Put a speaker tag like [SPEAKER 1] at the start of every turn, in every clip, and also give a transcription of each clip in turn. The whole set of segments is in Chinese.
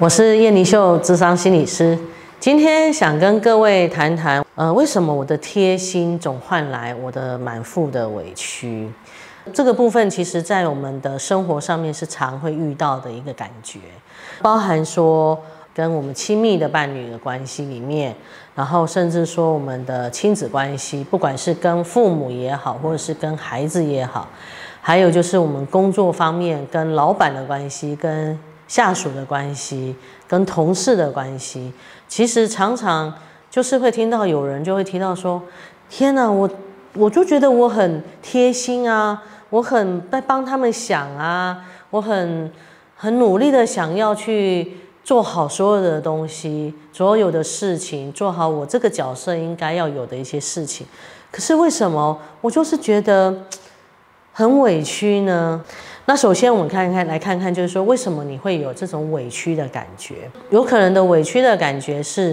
[SPEAKER 1] 我是叶妮秀，智商心理师。今天想跟各位谈谈，呃，为什么我的贴心总换来我的满腹的委屈？这个部分其实在我们的生活上面是常会遇到的一个感觉，包含说跟我们亲密的伴侣的关系里面，然后甚至说我们的亲子关系，不管是跟父母也好，或者是跟孩子也好，还有就是我们工作方面跟老板的关系，跟下属的关系跟同事的关系，其实常常就是会听到有人就会提到说：“天哪，我我就觉得我很贴心啊，我很在帮他们想啊，我很很努力的想要去做好所有的东西，所有的事情，做好我这个角色应该要有的一些事情。可是为什么我就是觉得很委屈呢？”那首先我们看看来看看，就是说为什么你会有这种委屈的感觉？有可能的委屈的感觉是，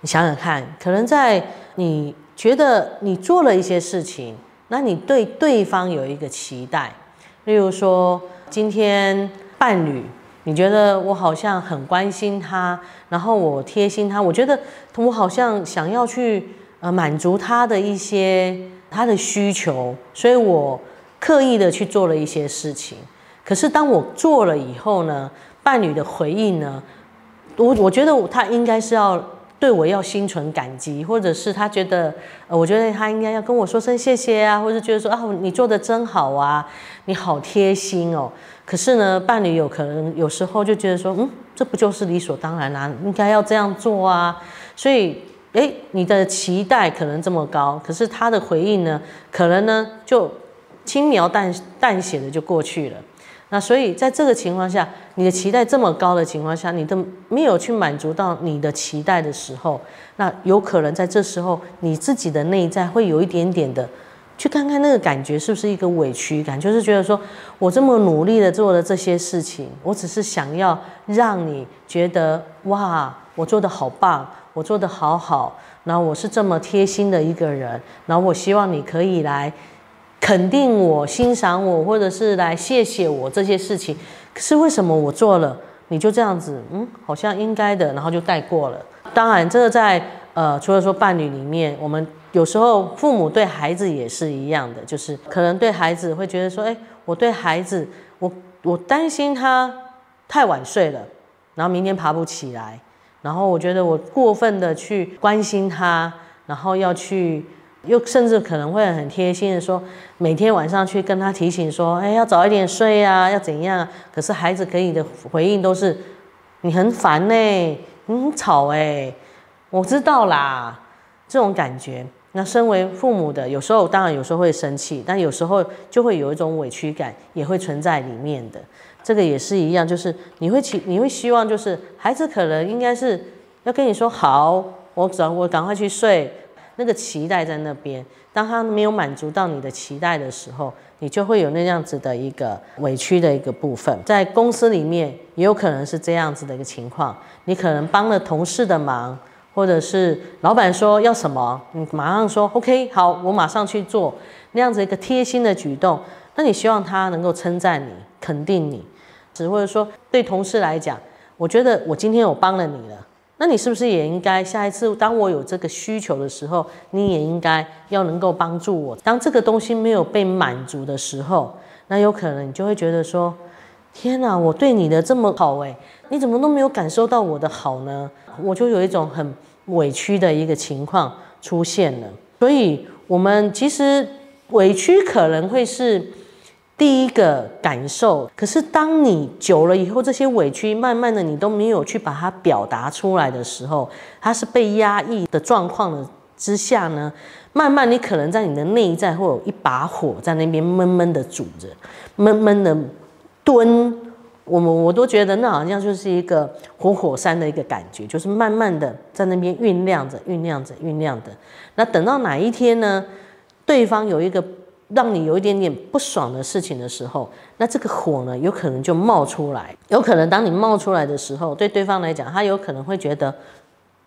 [SPEAKER 1] 你想想看，可能在你觉得你做了一些事情，那你对对方有一个期待，例如说今天伴侣，你觉得我好像很关心他，然后我贴心他，我觉得我好像想要去呃满足他的一些他的需求，所以我刻意的去做了一些事情。可是当我做了以后呢，伴侣的回应呢，我我觉得他应该是要对我要心存感激，或者是他觉得，呃，我觉得他应该要跟我说声谢谢啊，或者觉得说啊，你做的真好啊，你好贴心哦。可是呢，伴侣有可能有时候就觉得说，嗯，这不就是理所当然啦，应该要这样做啊。所以，哎，你的期待可能这么高，可是他的回应呢，可能呢就轻描淡淡写的就过去了。那所以在这个情况下，你的期待这么高的情况下，你都没有去满足到你的期待的时候，那有可能在这时候，你自己的内在会有一点点的，去看看那个感觉是不是一个委屈感，就是觉得说我这么努力的做了这些事情，我只是想要让你觉得哇，我做的好棒，我做的好好，然后我是这么贴心的一个人，然后我希望你可以来。肯定我、欣赏我，或者是来谢谢我这些事情，可是为什么我做了，你就这样子，嗯，好像应该的，然后就带过了。当然，这个在呃，除了说伴侣里面，我们有时候父母对孩子也是一样的，就是可能对孩子会觉得说，哎，我对孩子，我我担心他太晚睡了，然后明天爬不起来，然后我觉得我过分的去关心他，然后要去。又甚至可能会很贴心的说，每天晚上去跟他提醒说，哎，要早一点睡啊，要怎样？可是孩子给你的回应都是，你很烦呢，你很吵哎，我知道啦，这种感觉。那身为父母的，有时候当然有时候会生气，但有时候就会有一种委屈感，也会存在里面的。这个也是一样，就是你会期你会希望，就是孩子可能应该是要跟你说好，我早我赶快去睡。那个期待在那边，当他没有满足到你的期待的时候，你就会有那样子的一个委屈的一个部分。在公司里面也有可能是这样子的一个情况，你可能帮了同事的忙，或者是老板说要什么，你马上说 OK 好，我马上去做那样子一个贴心的举动。那你希望他能够称赞你、肯定你，只或者说对同事来讲，我觉得我今天我帮了你了。那你是不是也应该下一次当我有这个需求的时候，你也应该要能够帮助我？当这个东西没有被满足的时候，那有可能你就会觉得说：天哪，我对你的这么好诶，你怎么都没有感受到我的好呢？我就有一种很委屈的一个情况出现了。所以，我们其实委屈可能会是。第一个感受，可是当你久了以后，这些委屈慢慢的你都没有去把它表达出来的时候，它是被压抑的状况的之下呢，慢慢你可能在你的内在会有一把火在那边闷闷的煮着，闷闷的蹲，我们我都觉得那好像就是一个活火山的一个感觉，就是慢慢的在那边酝酿着、酝酿着、酝酿的。那等到哪一天呢，对方有一个。让你有一点点不爽的事情的时候，那这个火呢，有可能就冒出来。有可能当你冒出来的时候，对对方来讲，他有可能会觉得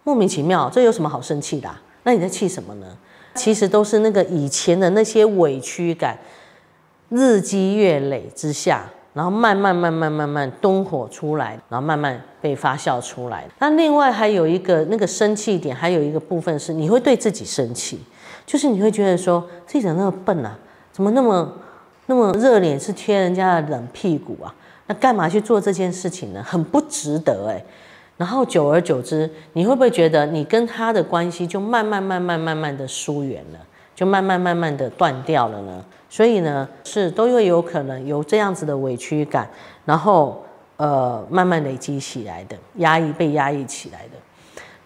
[SPEAKER 1] 莫名其妙，这有什么好生气的？那你在气什么呢？其实都是那个以前的那些委屈感，日积月累之下，然后慢慢慢慢慢慢东火出来，然后慢慢被发酵出来。那另外还有一个那个生气点，还有一个部分是你会对自己生气，就是你会觉得说自己怎么那么笨啊，怎么那么那么热脸是贴人家的冷屁股啊？那干嘛去做这件事情呢？很不值得哎。然后久而久之，你会不会觉得你跟他的关系就慢慢慢慢慢慢的疏远了，就慢慢慢慢的断掉了呢？所以呢，是都会有可能有这样子的委屈感，然后呃慢慢累积起来的压抑被压抑起来的。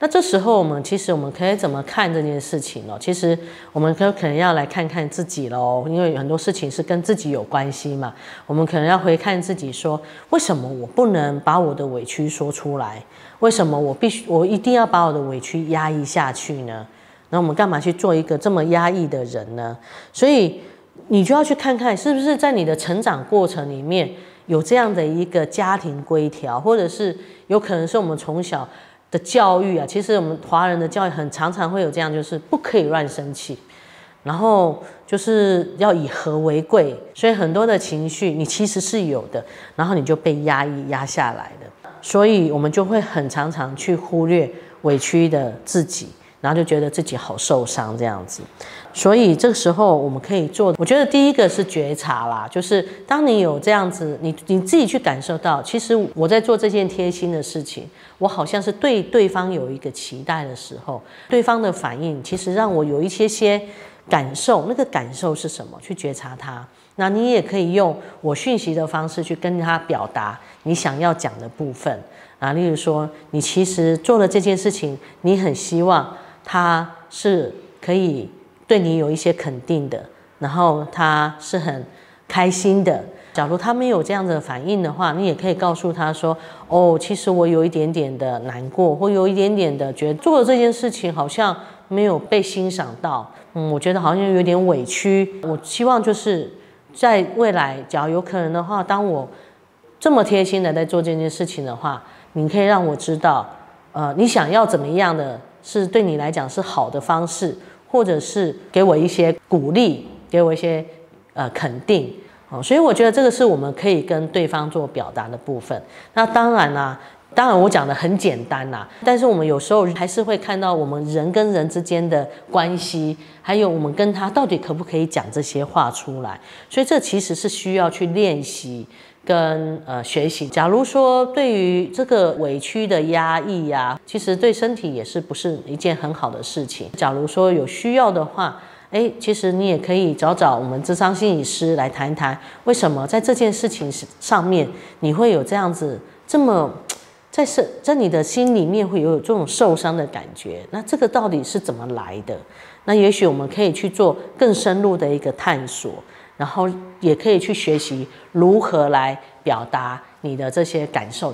[SPEAKER 1] 那这时候我们其实我们可以怎么看这件事情呢？其实我们可可能要来看看自己喽，因为很多事情是跟自己有关系嘛。我们可能要回看自己，说为什么我不能把我的委屈说出来？为什么我必须我一定要把我的委屈压抑下去呢？那我们干嘛去做一个这么压抑的人呢？所以。你就要去看看，是不是在你的成长过程里面有这样的一个家庭规条，或者是有可能是我们从小的教育啊。其实我们华人的教育很常常会有这样，就是不可以乱生气，然后就是要以和为贵，所以很多的情绪你其实是有的，然后你就被压抑压下来的，所以我们就会很常常去忽略委屈的自己。然后就觉得自己好受伤这样子，所以这个时候我们可以做，我觉得第一个是觉察啦，就是当你有这样子，你你自己去感受到，其实我在做这件贴心的事情，我好像是对对方有一个期待的时候，对方的反应其实让我有一些些感受，那个感受是什么？去觉察它。那你也可以用我讯息的方式去跟他表达你想要讲的部分啊，例如说，你其实做了这件事情，你很希望。他是可以对你有一些肯定的，然后他是很开心的。假如他没有这样的反应的话，你也可以告诉他说：“哦，其实我有一点点的难过，或有一点点的觉得做了这件事情好像没有被欣赏到。嗯，我觉得好像有点委屈。我希望就是在未来，假如有可能的话，当我这么贴心的在做这件事情的话，你可以让我知道，呃，你想要怎么样的。”是对你来讲是好的方式，或者是给我一些鼓励，给我一些呃肯定，哦，所以我觉得这个是我们可以跟对方做表达的部分。那当然啦，当然我讲的很简单啦，但是我们有时候还是会看到我们人跟人之间的关系，还有我们跟他到底可不可以讲这些话出来，所以这其实是需要去练习。跟呃学习，假如说对于这个委屈的压抑呀，其实对身体也是不是一件很好的事情。假如说有需要的话，哎，其实你也可以找找我们智商心理师来谈一谈，为什么在这件事情上面你会有这样子这么在是在你的心里面会有这种受伤的感觉？那这个到底是怎么来的？那也许我们可以去做更深入的一个探索。然后也可以去学习如何来表达你的这些感受。